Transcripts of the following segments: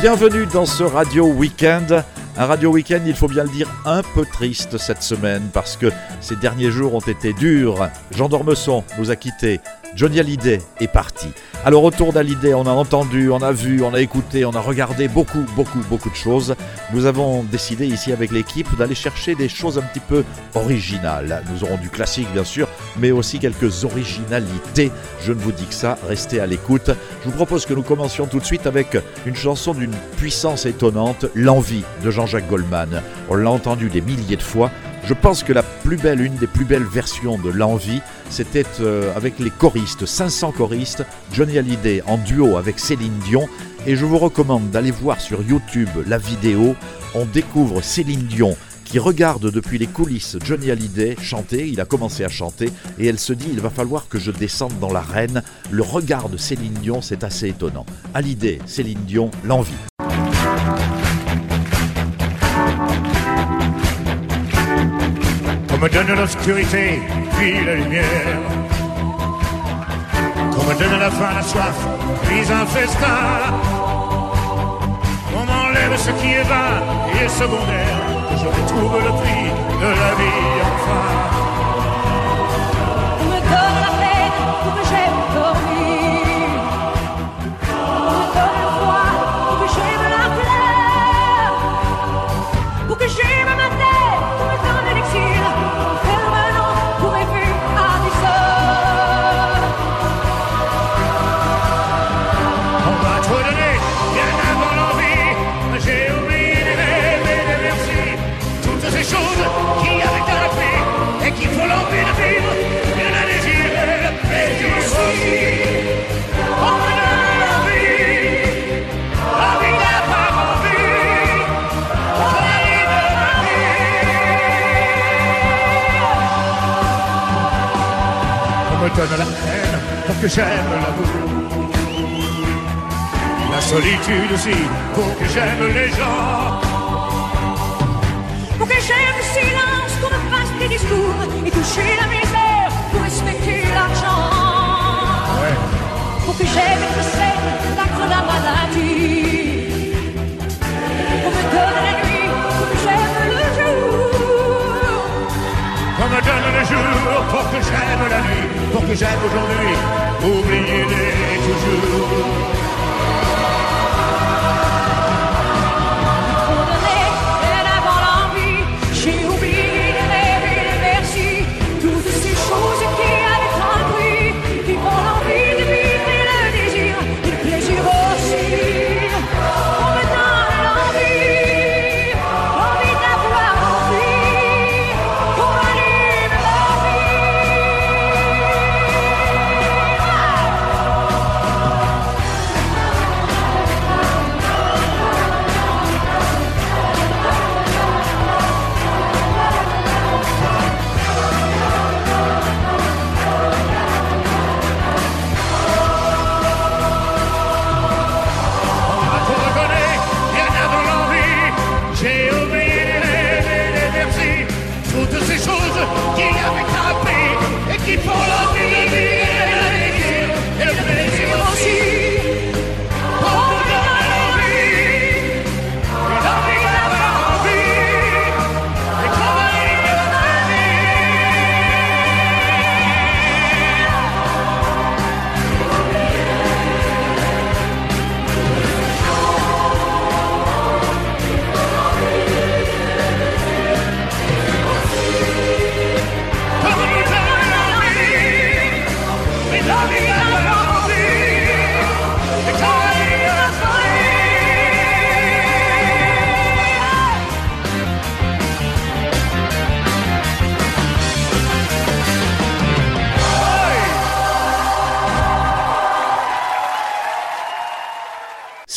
Bienvenue dans ce Radio Weekend. Un Radio Weekend, il faut bien le dire, un peu triste cette semaine parce que ces derniers jours ont été durs. Jean Dormesson nous a quittés. Johnny Hallyday est parti. Alors autour d'Hallyday, on a entendu, on a vu, on a écouté, on a regardé beaucoup, beaucoup, beaucoup de choses. Nous avons décidé ici avec l'équipe d'aller chercher des choses un petit peu originales. Nous aurons du classique bien sûr, mais aussi quelques originalités. Je ne vous dis que ça, restez à l'écoute. Je vous propose que nous commencions tout de suite avec une chanson d'une puissance étonnante, L'envie de Jean-Jacques Goldman. On l'a entendu des milliers de fois. Je pense que la plus belle, une des plus belles versions de L'Envie, c'était euh, avec les choristes, 500 choristes, Johnny Hallyday en duo avec Céline Dion. Et je vous recommande d'aller voir sur YouTube la vidéo. On découvre Céline Dion qui regarde depuis les coulisses Johnny Hallyday chanter, il a commencé à chanter, et elle se dit il va falloir que je descende dans l'arène. Le regard de Céline Dion, c'est assez étonnant. Hallyday, Céline Dion, l'envie. Qu'on me donne l'obscurité, puis la lumière. Qu'on me donne la faim, la soif, puis un festin. On m'enlève ce qui est vain et secondaire. Que je retrouve le prix de la vie enfin. Donne la haine pour que j'aime l'amour. La solitude aussi, pour que j'aime les gens. Pour que j'aime le silence, qu'on me fasse des discours. Et toucher la misère pour respecter l'argent. Pour que j'aime être saine, la maladie. On me donne la nuit, pour que j'aime le jour. On me donne le jour pour que j'aime la nuit, pour que j'aime aujourd'hui, oublier les toujours.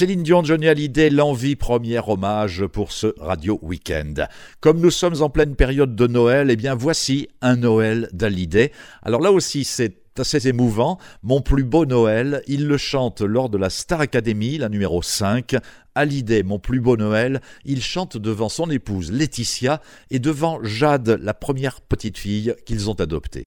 Céline Dion, Johnny Hallyday, l'envie, premier hommage pour ce Radio Weekend. Comme nous sommes en pleine période de Noël, eh bien voici un Noël d'Hallyday. Alors là aussi, c'est assez émouvant. Mon plus beau Noël, il le chante lors de la Star Academy, la numéro 5. Hallyday, mon plus beau Noël, il chante devant son épouse Laetitia et devant Jade, la première petite fille qu'ils ont adoptée.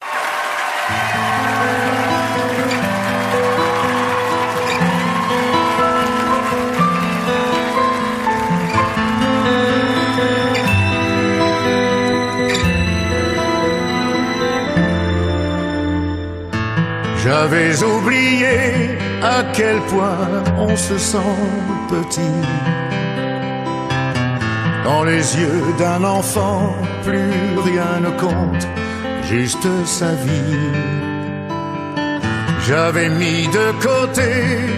J'avais oublié à quel point on se sent petit. Dans les yeux d'un enfant, plus rien ne compte, juste sa vie. J'avais mis de côté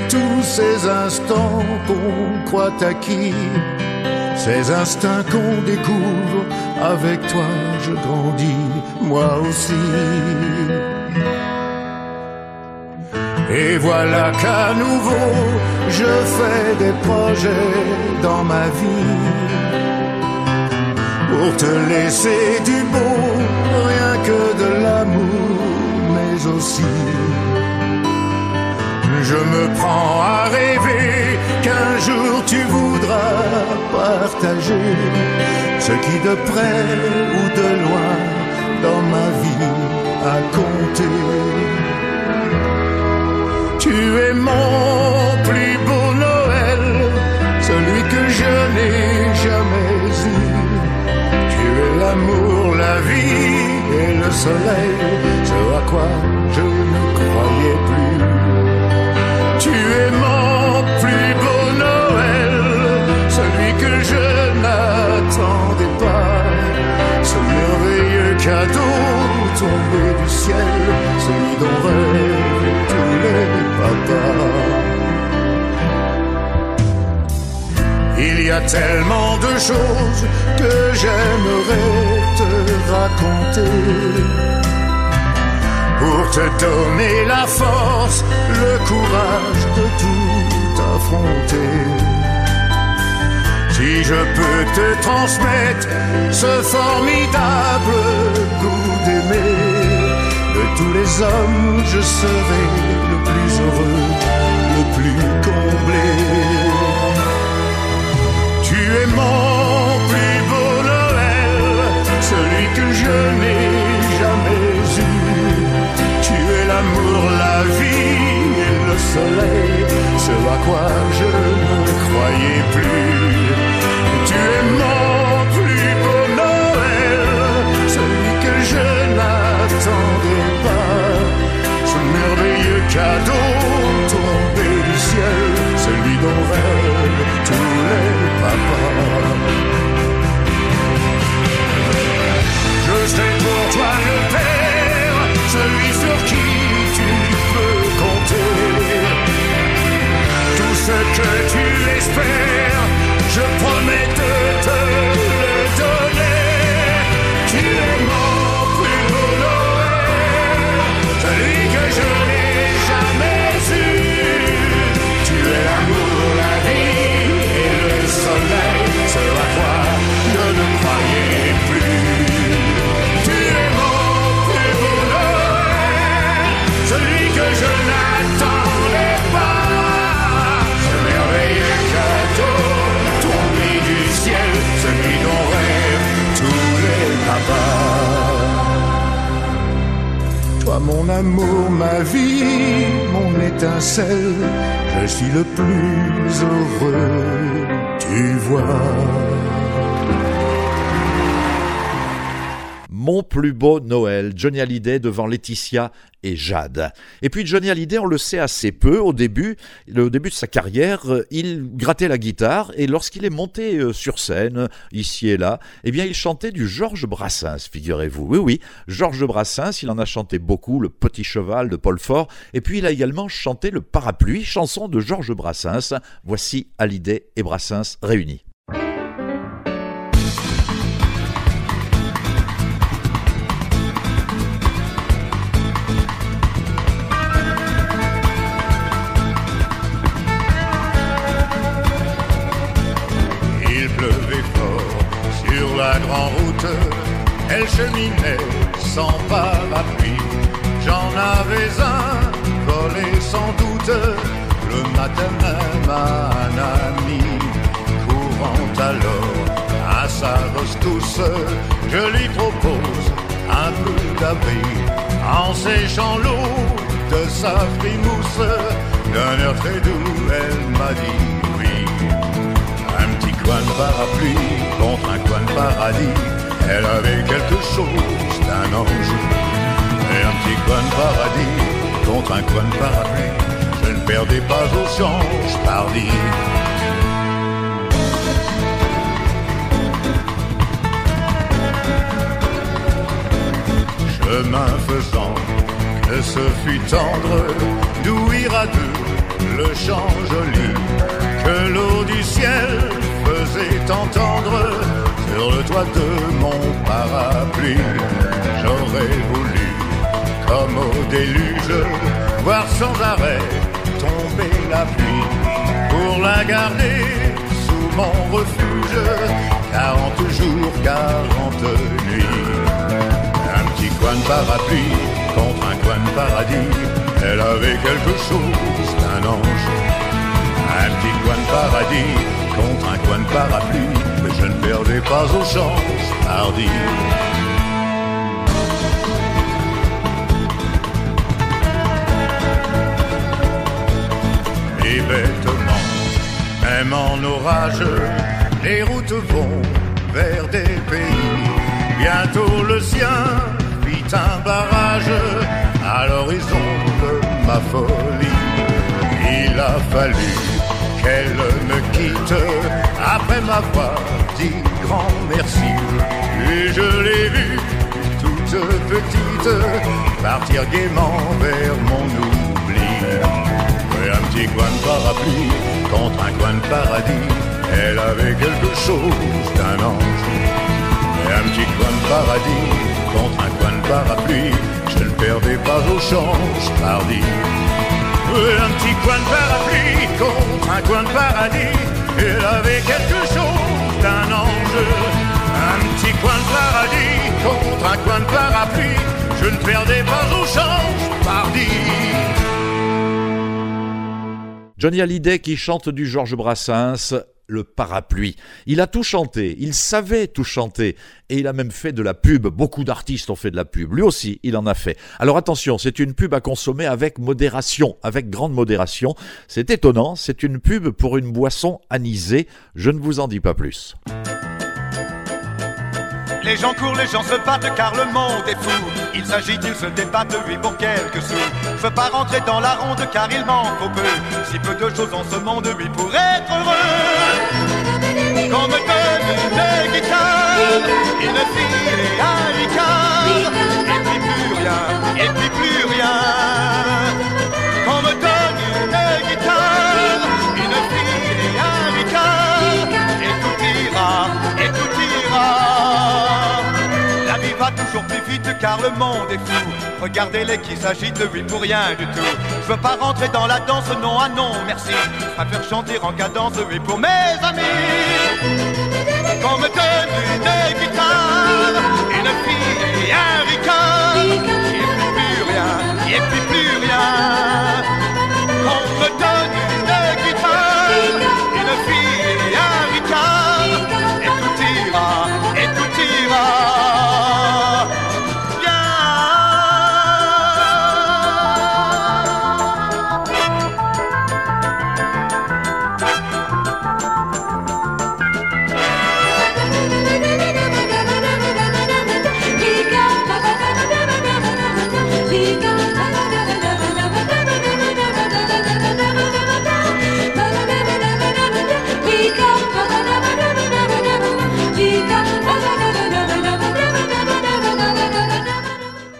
tous ces instants qu'on croit acquis, ces instincts qu'on découvre. Avec toi, je grandis, moi aussi. Et voilà qu'à nouveau, je fais des projets dans ma vie pour te laisser du beau, rien que de l'amour, mais aussi je me prends à rêver qu'un jour tu voudras partager ce qui de près ou de loin dans ma vie a compté. Tu es mon plus beau Noël, celui que je n'ai jamais eu. Tu es l'amour, la vie et le soleil, ce à quoi je ne croyais plus. Tu es mon plus beau Noël, celui que je n'attendais pas. Ce merveilleux cadeau tombé du ciel, celui dont a tellement de choses que j'aimerais te raconter pour te donner la force, le courage de tout affronter. Si je peux te transmettre ce formidable goût d'aimer, de tous les hommes, je serai le plus heureux, le plus comblé. Mon plus beau Noël, celui que je n'ai jamais eu. Tu es l'amour, la vie et le soleil, ce à quoi je ne croyais plus. Tu es mon plus beau Noël, celui que je n'attendais pas. Ce merveilleux cadeau tombé du ciel, celui dont rêvent tous les. Je serai pour toi le père, celui sur qui tu peux compter. Tout ce que tu espères, je promets de te mon amour, ma vie, mon étincelle, je suis le plus heureux, tu vois. Mon plus beau Noël, Johnny Hallyday devant Laetitia et Jade. Et puis Johnny Hallyday, on le sait assez peu au début, au début de sa carrière, euh, il grattait la guitare et lorsqu'il est monté euh, sur scène, ici et là, eh bien il chantait du Georges Brassens, figurez-vous. Oui, oui, Georges Brassens, il en a chanté beaucoup, Le Petit Cheval de Paul Fort, et puis il a également chanté Le Parapluie, chanson de Georges Brassens. Voici Hallyday et Brassens réunis. Elle cheminait sans parapluie. J'en avais un volé sans doute le matin même à un ami. Courant alors à sa rescousse, je lui propose un peu d'abri en séchant l'eau de sa frimousse. D'un air très doux, elle m'a dit oui. Un petit coin de parapluie contre un coin de paradis. Elle avait quelque chose d'un ange. Et un petit coin de paradis contre un coin de parapluie. Je ne perdais pas au change, pardi. Chemin faisant, que ce fut tendre, d'ouïr à deux le chant joli que l'eau du ciel faisait entendre sur le toit de mon parapluie. J'aurais voulu, comme au déluge, voir sans arrêt tomber la pluie pour la garder sous mon refuge. 40 jours, 40 nuits. Un petit coin de parapluie contre un coin de paradis. Elle avait quelque chose d'un ange. Un petit coin de paradis contre un coin de parapluie. Je ne perdais pas au change, hardi. Et bêtement, même en orage, les routes vont vers des pays. Bientôt le sien fit un barrage à l'horizon de ma folie. Il a fallu qu'elle me quitte après m'avoir grand merci. Et je l'ai vue toute petite partir gaiement vers mon oubli. Un petit coin de parapluie contre un coin de paradis. Elle avait quelque chose d'un ange. Un petit coin de paradis contre un coin de parapluie. Je ne perdais pas au change, pardi. Un petit coin de parapluie contre un coin de paradis. Elle avait quelque chose d'un ange. Un petit coin de paradis contre un coin de parapluie. Je ne perdais pas au change, pardi. Johnny Hallyday qui chante du Georges Brassens, le parapluie. Il a tout chanté, il savait tout chanter, et il a même fait de la pub. Beaucoup d'artistes ont fait de la pub. Lui aussi, il en a fait. Alors attention, c'est une pub à consommer avec modération, avec grande modération. C'est étonnant, c'est une pub pour une boisson anisée. Je ne vous en dis pas plus. Les gens courent, les gens se battent car le monde est fou. Ils s'agitent, ils se débattent, oui, pour quelques sous. Je veux pas rentrer dans la ronde car il manque au peu. Si peu de choses en ce monde, oui, pour être heureux. Qu'on me donne une fille et. Et puis plus rien, et puis plus rien. Toujours plus vite car le monde est fou. Regardez-les qui s'agitent, oui, pour rien du tout. Je veux pas rentrer dans la danse, non, ah non, merci. Je préfère chanter en cadence, oui, pour mes amis. Qu'on me donne une guitare, une fille et un ricard. Et puis plus rien, et puis plus rien.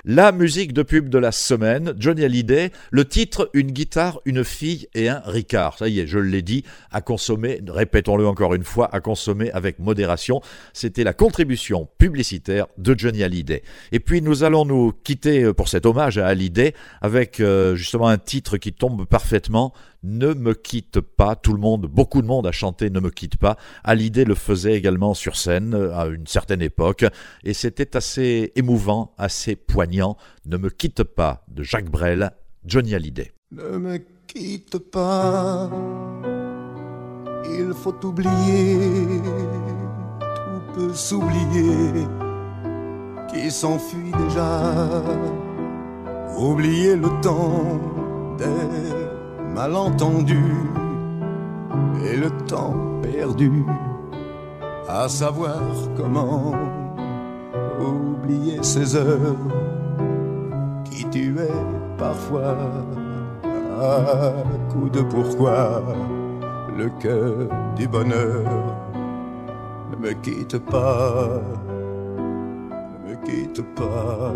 La musique de pub de la semaine, Johnny Hallyday, le titre Une guitare, une fille et un Ricard. Ça y est, je l'ai dit, à consommer, répétons-le encore une fois, à consommer avec modération. C'était la contribution publicitaire de Johnny Hallyday. Et puis nous allons nous quitter pour cet hommage à Hallyday avec euh, justement un titre qui tombe parfaitement ne me quitte pas. Tout le monde, beaucoup de monde a chanté Ne me quitte pas. Hallyday le faisait également sur scène euh, à une certaine époque et c'était assez émouvant, assez poignant. Ne me quitte pas de Jacques Brel, Johnny Hallyday. Ne me quitte pas, il faut oublier, tout peut s'oublier, qui s'enfuit déjà, oublier le temps malentendus et le temps perdu, à savoir comment oublier ces heures qui tuaient parfois, à coup de pourquoi, le cœur du bonheur ne me quitte pas, ne me quitte pas,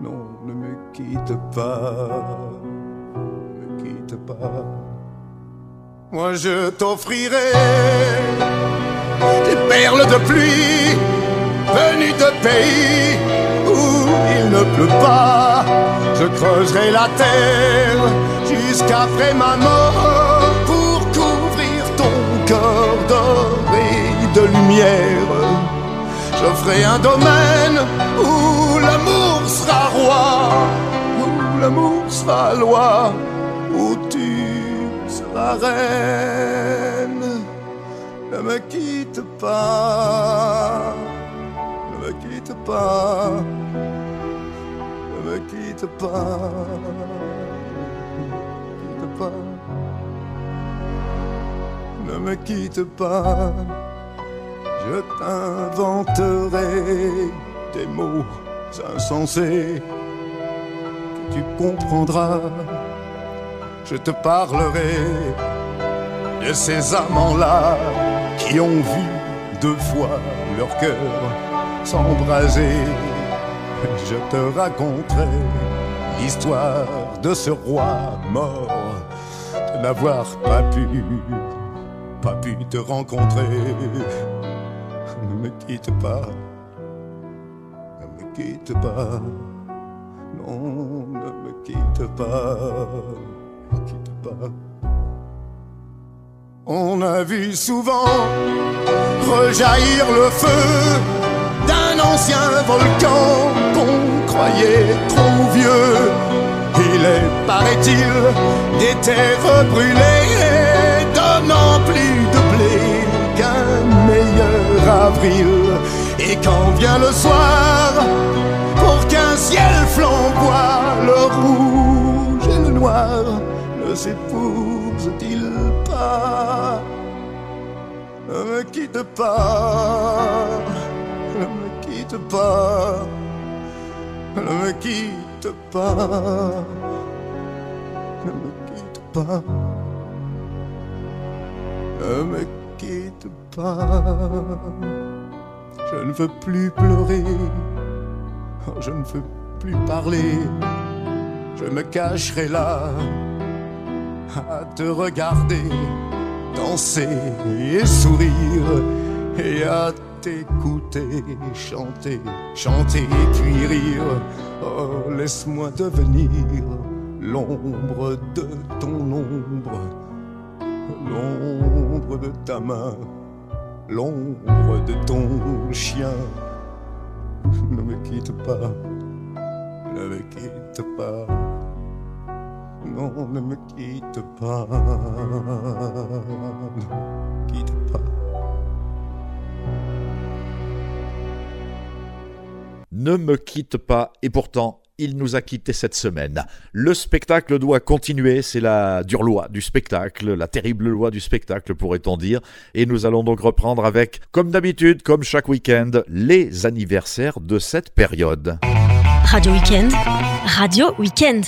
non, ne me quitte pas, Moi je t'offrirai des perles de pluie venues de pays où il ne pleut pas. Je creuserai la terre jusqu'après ma mort pour couvrir ton corps doré de lumière. Je ferai un domaine où l'amour sera roi, où l'amour sera loi, où tu seras reine. Ne me quitte pas, ne me quitte pas, ne me quitte pas, quitte pas, ne me quitte pas. Je t'inventerai des mots insensés que tu comprendras. Je te parlerai de ces amants-là qui ont vu deux fois leur cœur s'embraser. Je te raconterai l'histoire de ce roi mort, de n'avoir pas pu, pas pu te rencontrer. Ne me quitte pas, ne me quitte pas, non, ne me quitte pas, On a vu souvent rejaillir le feu d'un ancien volcan qu'on croyait trop vieux. Il est, paraît-il, des terres brûlées, donnant plus de blé qu'un meilleur avril. Et quand vient le soir, pour qu'un ciel flamboie, le rouge et le noir ne s'épousent-ils pas Ne me quitte pas, ne me quitte pas, ne me quitte pas, ne me quitte pas, ne me quitte pas. Je ne veux plus pleurer, je ne veux plus parler, je me cacherai là à te regarder danser et sourire et à t'écouter chanter, chanter et puis rire. Oh, laisse-moi devenir l'ombre de ton ombre, l'ombre de ta main, l'ombre de ton chien. Ne me quitte pas, ne me quitte pas. Non, ne me quitte pas. Ne me quitte pas. Ne me quitte pas, et pourtant, il nous a quittés cette semaine. Le spectacle doit continuer, c'est la dure loi du spectacle, la terrible loi du spectacle pourrait-on dire, et nous allons donc reprendre avec, comme d'habitude, comme chaque week-end, les anniversaires de cette période. Radio Weekend, Radio Weekend.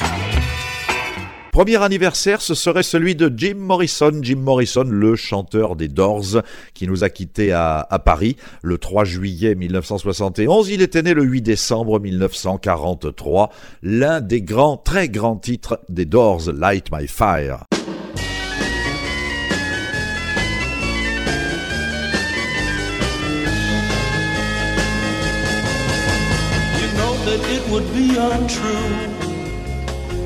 Premier anniversaire, ce serait celui de Jim Morrison. Jim Morrison, le chanteur des Doors, qui nous a quittés à, Paris le 3 juillet 1971. Il était né le 8 décembre 1943. L'un des grands, très grands titres des Doors, Light My Fire.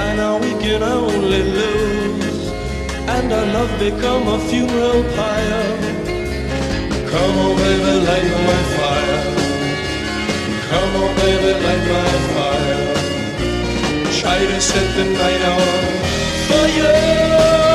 by now we can only lose And our love become a funeral pyre. Come on baby, light my fire. Come on baby, light my fire. Try to set the night on fire.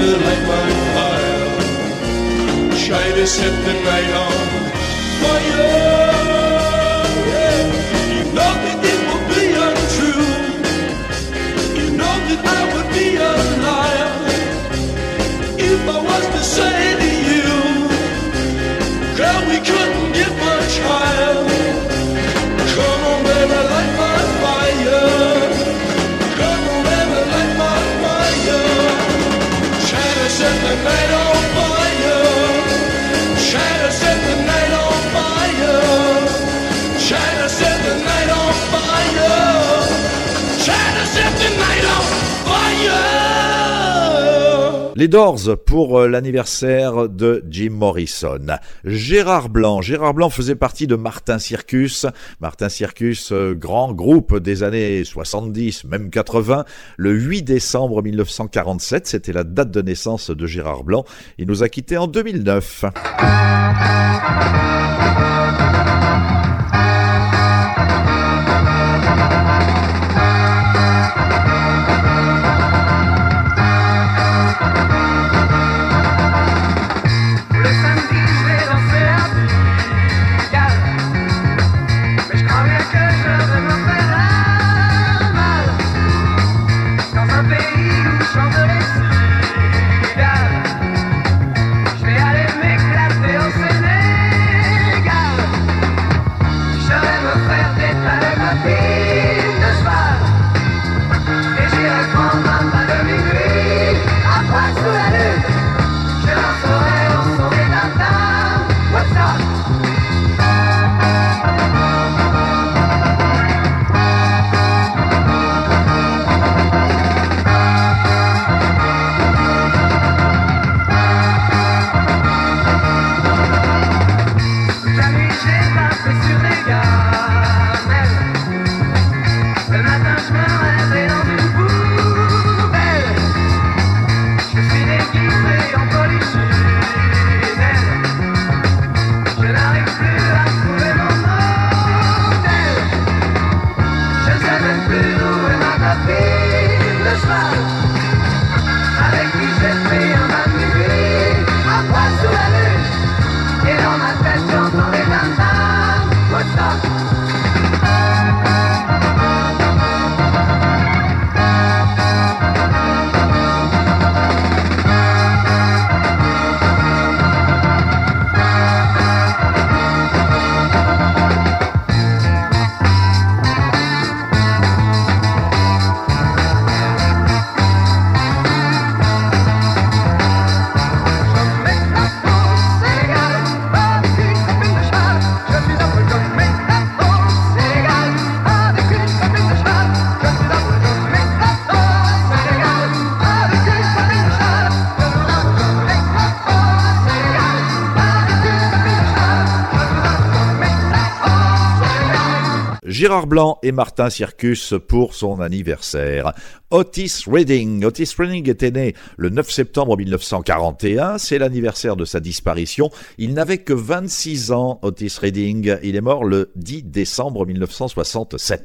the light my fire. shine to set the night on fire. Les pour euh, l'anniversaire de Jim Morrison. Gérard Blanc. Gérard Blanc faisait partie de Martin Circus. Martin Circus, euh, grand groupe des années 70, même 80. Le 8 décembre 1947, c'était la date de naissance de Gérard Blanc. Il nous a quittés en 2009. Gérard Blanc et Martin Circus pour son anniversaire. Otis Redding. Otis Redding était né le 9 septembre 1941. C'est l'anniversaire de sa disparition. Il n'avait que 26 ans, Otis Redding. Il est mort le 10 décembre 1967.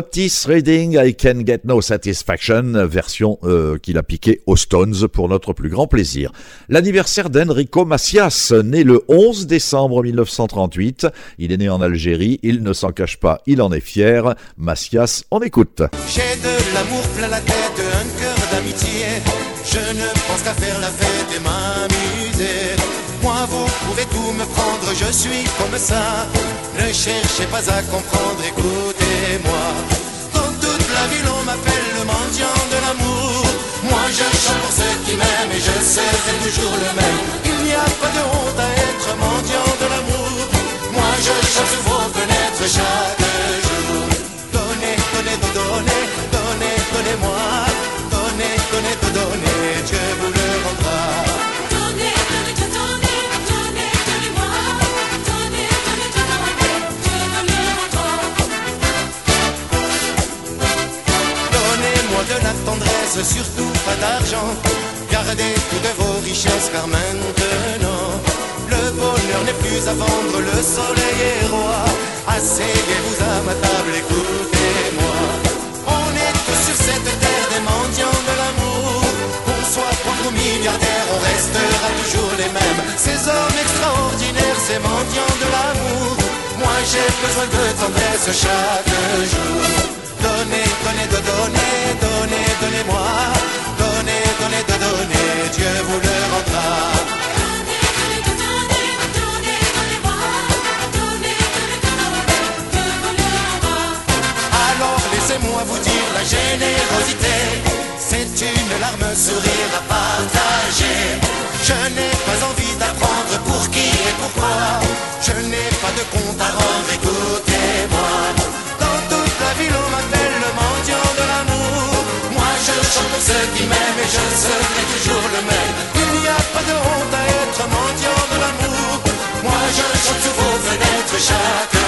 Otis Reading, I Can Get No Satisfaction, version euh, qu'il a piqué aux Stones pour notre plus grand plaisir. L'anniversaire d'Enrico Macias, né le 11 décembre 1938. Il est né en Algérie, il ne s'en cache pas, il en est fier. Macias, on écoute. J'ai de l'amour plein la tête, un cœur d'amitié. Je ne pense qu'à faire la fête et m'amuser. Moi, vous pouvez tout me prendre, je suis comme ça. Ne cherchez pas à comprendre, écoutez-moi. Dans toute la ville, on m'appelle le mendiant de l'amour. Moi, je chante pour ceux qui m'aiment et je serai toujours le même. Il n'y a pas de honte à être mendiant de l'amour. Moi, je chante sous vos fenêtres chaque j'ai besoin de tendresse chaque jour. Donnez, donnez, de donnez, donnez, donnez-moi. Donnez, donnez, de donnez, Dieu vous le rendra. Alors laissez-moi vous dire la générosité C'est une larme sourire à partager Je n'ai pas envie d'apprendre pour qui et pourquoi Je n'ai pas de compte à rendre, écoutez-moi. Dans toute la ville on m'appelle le mendiant de l'amour. Moi je chante pour ceux qui m'aiment et je serai toujours le même. Il n'y a pas de honte à être mendiant de l'amour. Moi je chante sous vos fenêtres chaque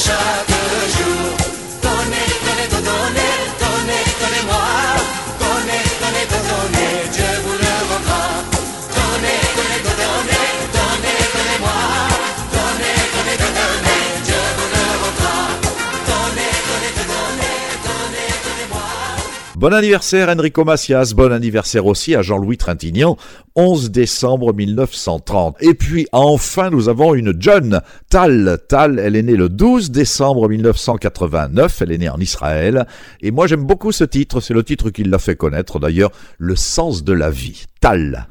fenêtres Bon anniversaire Enrico Macias, bon anniversaire aussi à Jean-Louis Trintignant, 11 décembre 1930. Et puis enfin nous avons une John Tal. Tal, elle est née le 12 décembre 1989, elle est née en Israël. Et moi j'aime beaucoup ce titre, c'est le titre qui l'a fait connaître d'ailleurs, Le sens de la vie. Tal.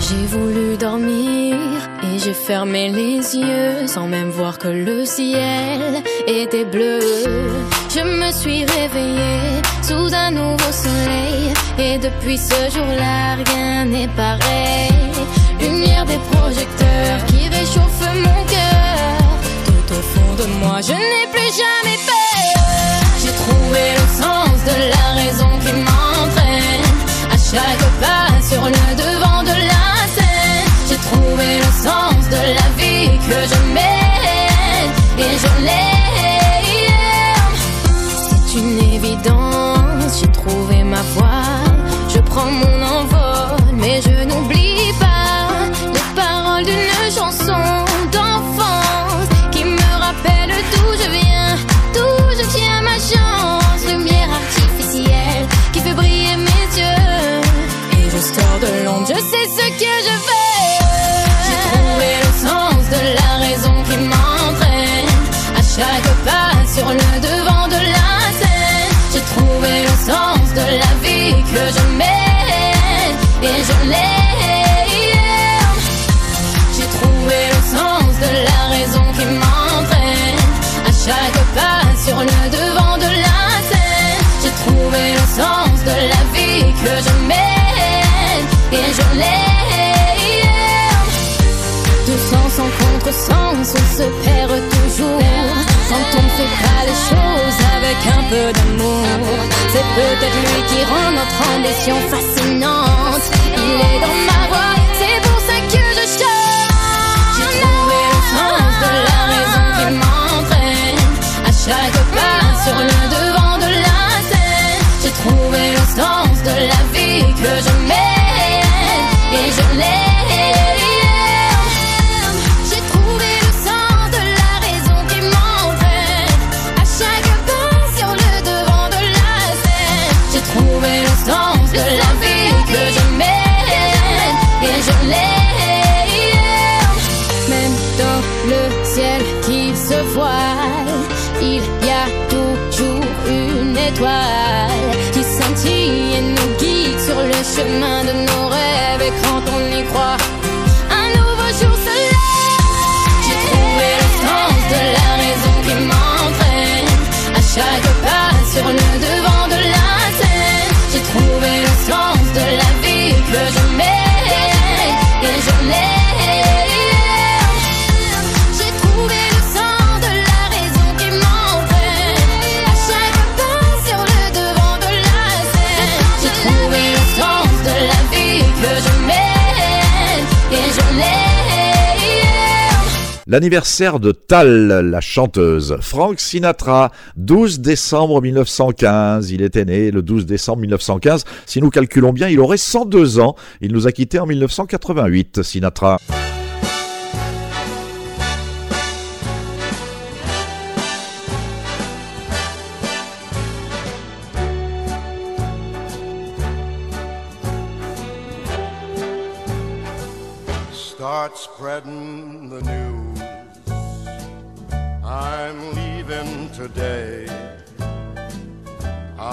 J'ai voulu dormir j'ai fermé les yeux sans même voir que le ciel était bleu. Je me suis réveillée sous un nouveau soleil et depuis ce jour-là rien n'est pareil. Lumière des projecteurs qui réchauffe mon cœur. Tout au fond de moi, je n'ai plus jamais peur. J'ai trouvé le sens de la raison qui m'entraîne à chaque pas sur le devant de la. Trouvé le sens de la vie que je mène et je l'aime. C'est une évidence, j'ai trouvé ma voie. Je prends mon que je mène et je l'aime. J'ai trouvé le sens de la raison qui m'entraîne à chaque pas sur le devant de la scène. J'ai trouvé le sens de la vie que je mène et je l'aime. De sens en contresens, se perd toujours quand on fait pas les choses avec un peu d'amour. C'est peut-être lui qui rend notre ambition fascinante. Il est dans ma voix, c'est pour ça que je chante. J'ai trouvé le sens de la raison qui m'entraîne à chaque pas sur le devant de la scène. J'ai trouvé le sens de la vie que je mène sur L'anniversaire de Tal, la chanteuse. Frank Sinatra, 12 décembre 1915. Il était né le 12 décembre 1915. Si nous calculons bien, il aurait 102 ans. Il nous a quittés en 1988, Sinatra.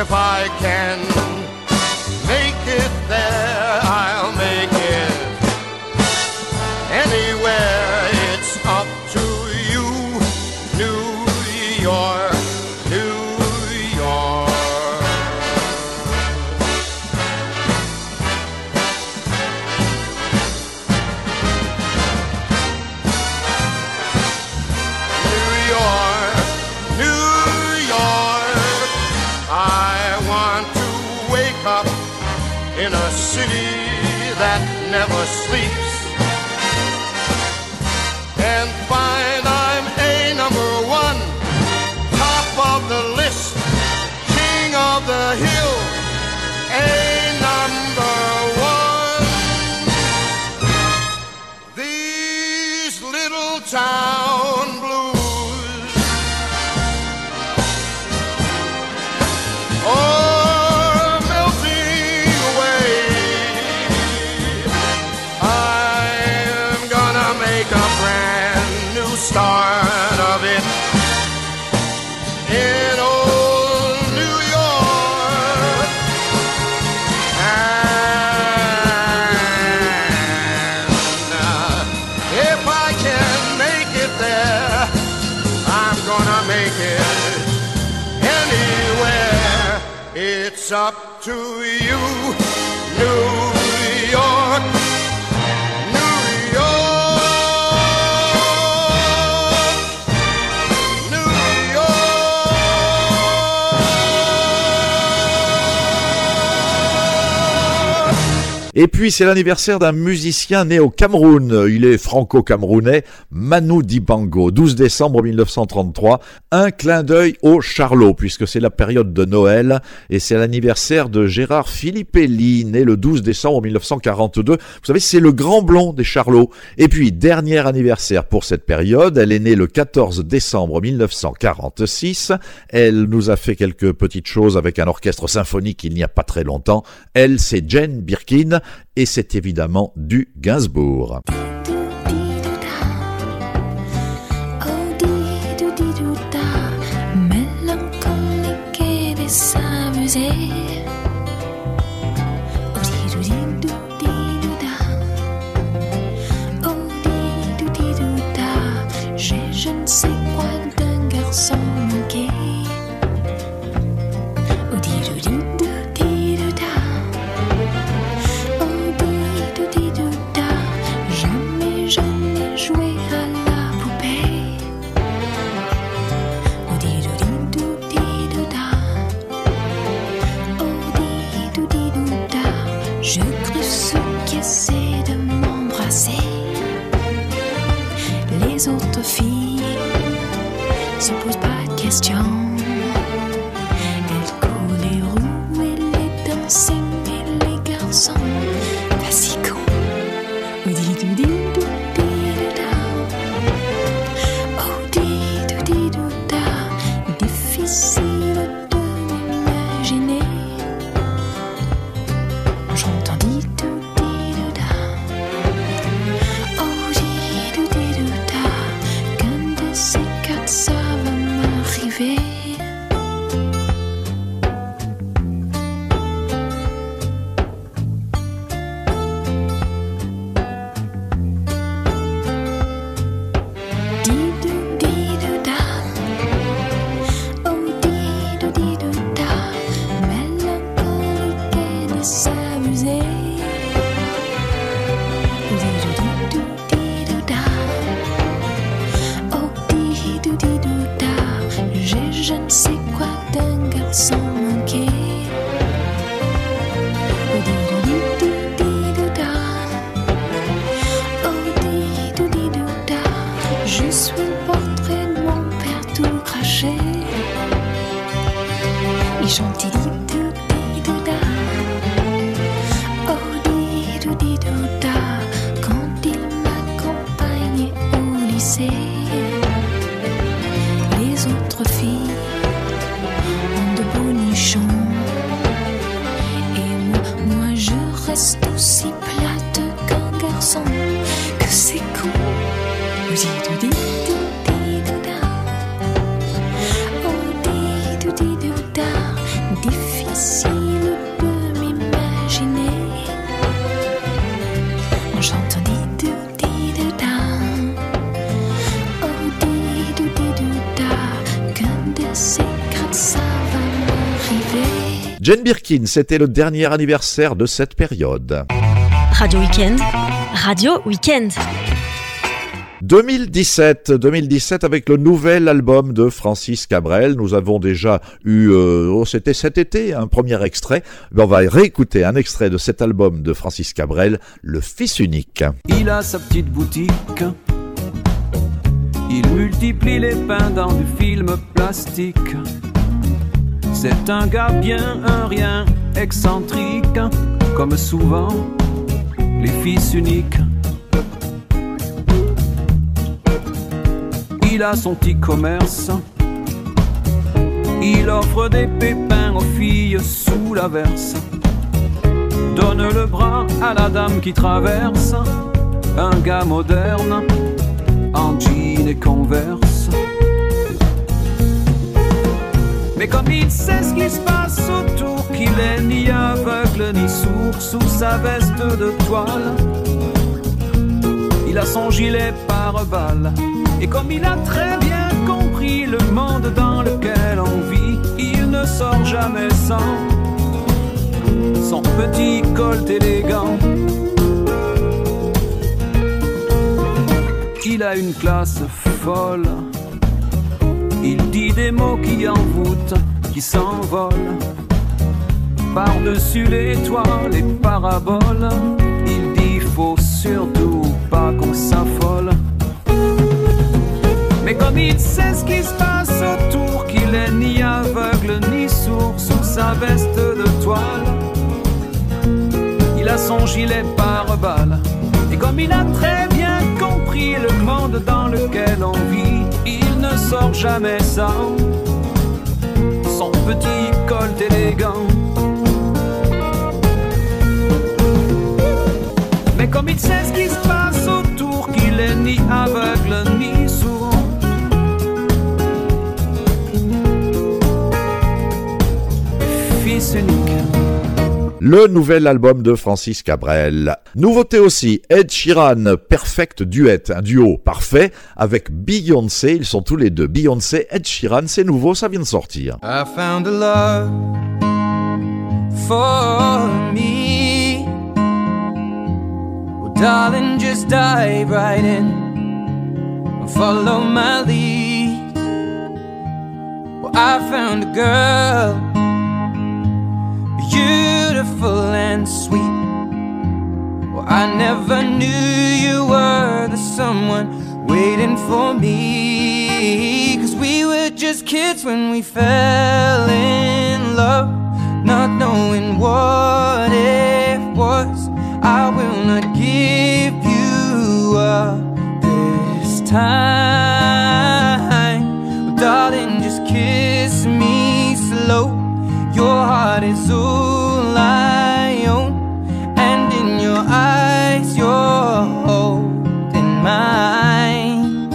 If I can Et puis c'est l'anniversaire d'un musicien né au Cameroun. Il est franco-camerounais, Manu Dibango, 12 décembre 1933. Un clin d'œil au Charlot, puisque c'est la période de Noël et c'est l'anniversaire de Gérard Filippelli, né le 12 décembre 1942. Vous savez, c'est le grand blond des Charlots. Et puis, dernier anniversaire pour cette période, elle est née le 14 décembre 1946. Elle nous a fait quelques petites choses avec un orchestre symphonique il n'y a pas très longtemps. Elle, c'est Jane Birkin et c'est évidemment du Gainsbourg. Les autres filles se posent pas de questions. Jane Birkin, c'était le dernier anniversaire de cette période. Radio Weekend, Radio Weekend. 2017, 2017 avec le nouvel album de Francis Cabrel. Nous avons déjà eu, euh, oh, c'était cet été, un premier extrait. Ben, on va réécouter un extrait de cet album de Francis Cabrel, Le Fils unique. Il a sa petite boutique. Il multiplie les pains dans du film plastique. C'est un gars bien, un rien, excentrique, comme souvent les fils uniques. Il a son petit commerce. Il offre des pépins aux filles sous la verse. Donne le bras à la dame qui traverse. Un gars moderne en jean et converse. Mais comme il sait ce qui se passe autour, qu'il est ni aveugle ni sourd sous sa veste de toile, il a son gilet par balle. Et comme il a très bien compris le monde dans lequel on vit, il ne sort jamais sans son petit colt élégant. Il a une classe folle. Il dit des mots qui envoûtent, qui s'envolent. par-dessus les toits, les paraboles. Il dit faut surtout pas qu'on s'affole. Mais comme il sait ce qui se passe autour, qu'il est ni aveugle ni sourd sous sa veste de toile, il a son gilet pare-balles. Et comme il a très bien compris le monde dans lequel on vit, il ne sort jamais sans son petit col élégant. Mais comme il sait ce qui se passe autour, qu'il est ni aveugle ni sourd. Fils unique. Le nouvel album de Francis Cabrel. Nouveauté aussi, Ed Sheeran, Perfect Duet, un duo parfait avec Beyoncé. Ils sont tous les deux. Beyoncé, Ed Sheeran, c'est nouveau, ça vient de sortir. Beautiful and sweet. Well, I never knew you were the someone waiting for me. Cause we were just kids when we fell in love, not knowing what it was. I will not give you up this time. Heart is all I own, and in your eyes, you're holding mine.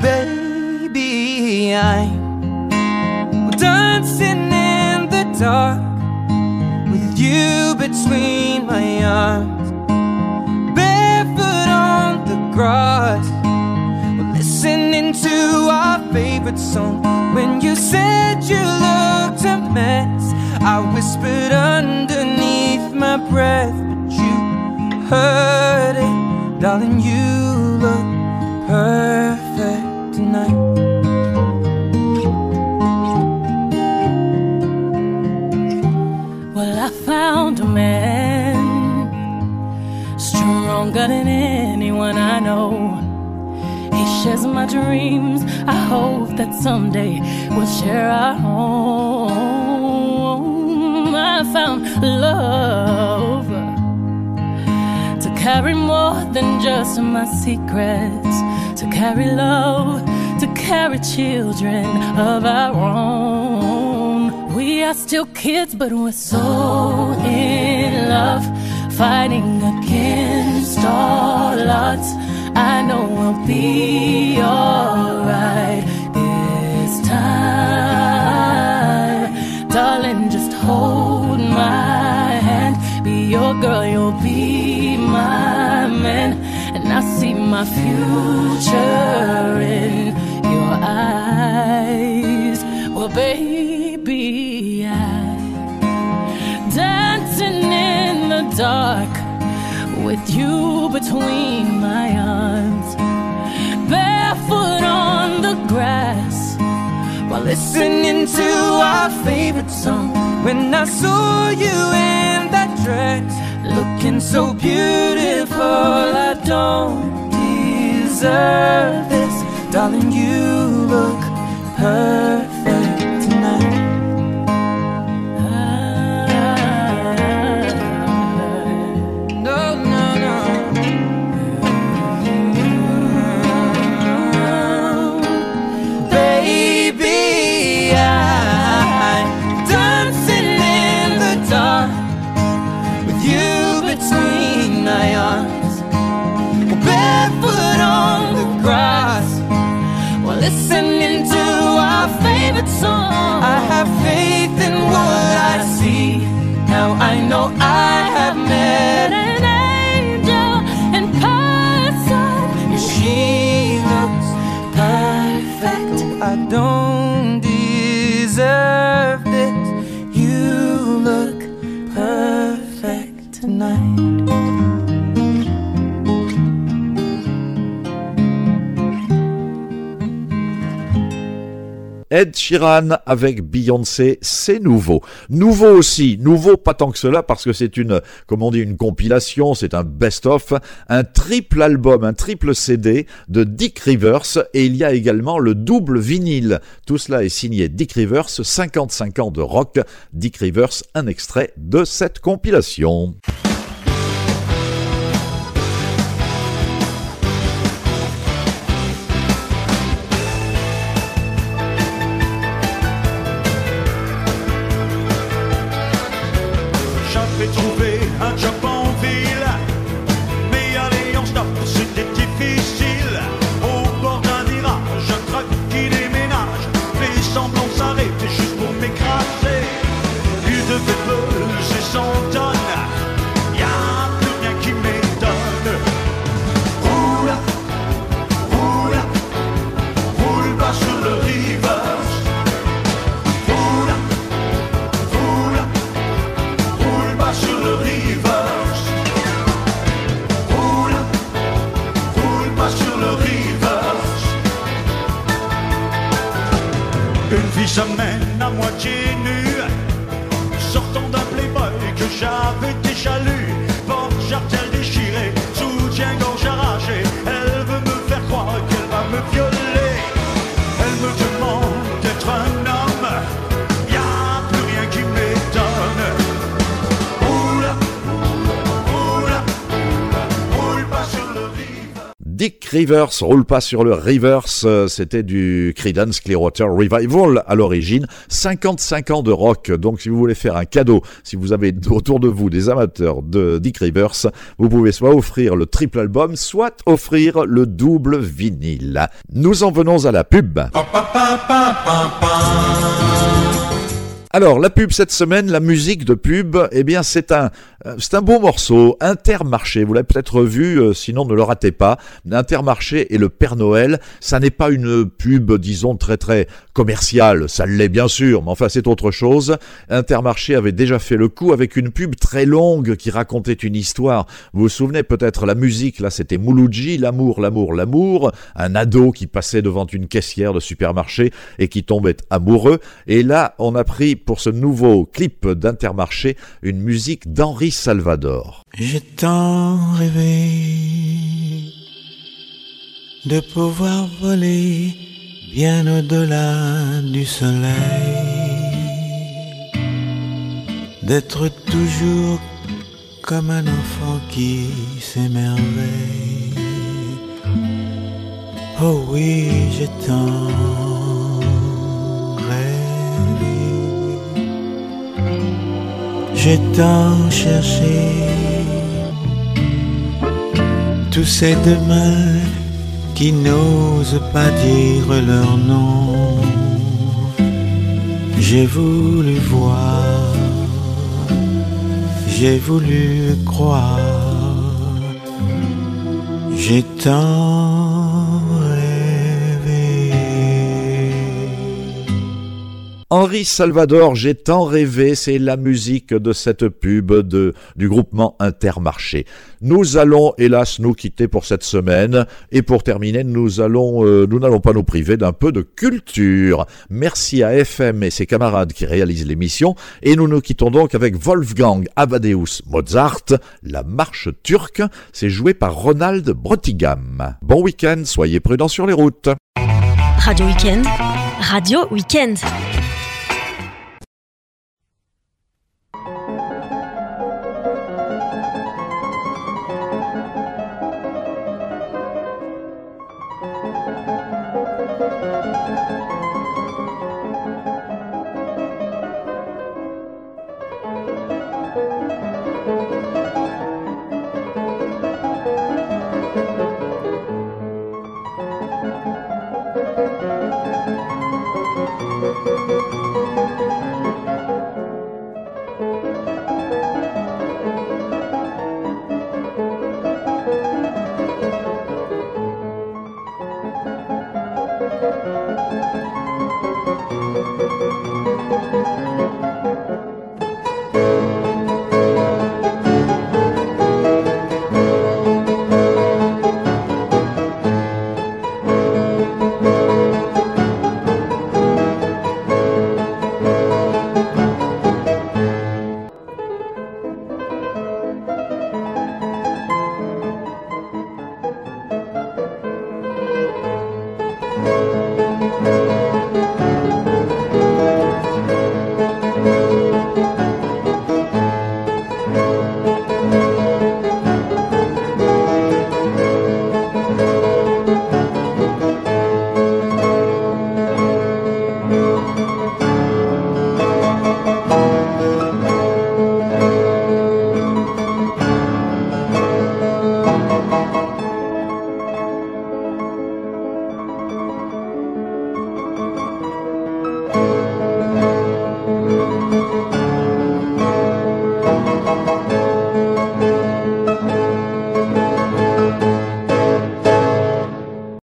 Baby, I'm dancing in the dark with you between my arms, barefoot on the grass. Listening to our favorite song. When you said you looked a mess, I whispered underneath my breath, but you heard it, darling. You look perfect tonight. Well, I found a man stronger than anyone I know. Shares my dreams. I hope that someday we'll share our home. I found love to carry more than just my secrets, to carry love, to carry children of our own. We are still kids, but we're so in love, fighting against all odds. I know we'll be alright this time. Darling, just hold my hand. Be your girl, you'll be my man. And I see my future in your eyes. Well, baby, I dancing in the dark with you between my arms, barefoot on the grass, while listening to our favorite song. When I saw you in that dress, looking so beautiful, I don't deserve this, darling. You look perfect Ed Sheeran avec Beyoncé, c'est nouveau. Nouveau aussi, nouveau pas tant que cela parce que c'est une, comme on dit, une compilation, c'est un best-of, un triple album, un triple CD de Dick Rivers et il y a également le double vinyle. Tout cela est signé Dick Rivers, 55 ans de rock. Dick Rivers, un extrait de cette compilation. J'avais trouvé Vie semaine à moitié nue Sortant d'un playboy que j'avais déjà lu Dick Rivers roule pas sur le Rivers, euh, c'était du Creedence Clearwater Revival à l'origine, 55 ans de rock. Donc si vous voulez faire un cadeau, si vous avez autour de vous des amateurs de Dick Rivers, vous pouvez soit offrir le triple album, soit offrir le double vinyle. Nous en venons à la pub. Alors, la pub cette semaine, la musique de pub, eh bien, c'est un, euh, c'est un beau morceau, Intermarché. Vous l'avez peut-être vu, euh, sinon ne le ratez pas. Intermarché et le Père Noël, ça n'est pas une pub, disons, très très commerciale. Ça l'est bien sûr, mais enfin, c'est autre chose. Intermarché avait déjà fait le coup avec une pub très longue qui racontait une histoire. Vous vous souvenez peut-être la musique, là, c'était Mouloudji, l'amour, l'amour, l'amour. Un ado qui passait devant une caissière de supermarché et qui tombait amoureux. Et là, on a pris pour ce nouveau clip d'Intermarché une musique d'Henri Salvador. J'ai tant rêvé de pouvoir voler bien au-delà du soleil, d'être toujours comme un enfant qui s'émerveille. Oh oui, j'ai tant J'ai tant cherché tous ces demain qui n'osent pas dire leur nom. J'ai voulu voir, j'ai voulu croire, j'ai tant Henri Salvador, j'ai tant rêvé, c'est la musique de cette pub du groupement Intermarché. Nous allons hélas nous quitter pour cette semaine et pour terminer, nous allons, euh, nous n'allons pas nous priver d'un peu de culture. Merci à FM et ses camarades qui réalisent l'émission et nous nous quittons donc avec Wolfgang Amadeus Mozart, la marche turque, c'est joué par Ronald Brotigam. Bon week-end, soyez prudents sur les routes. Radio Weekend, Radio Weekend.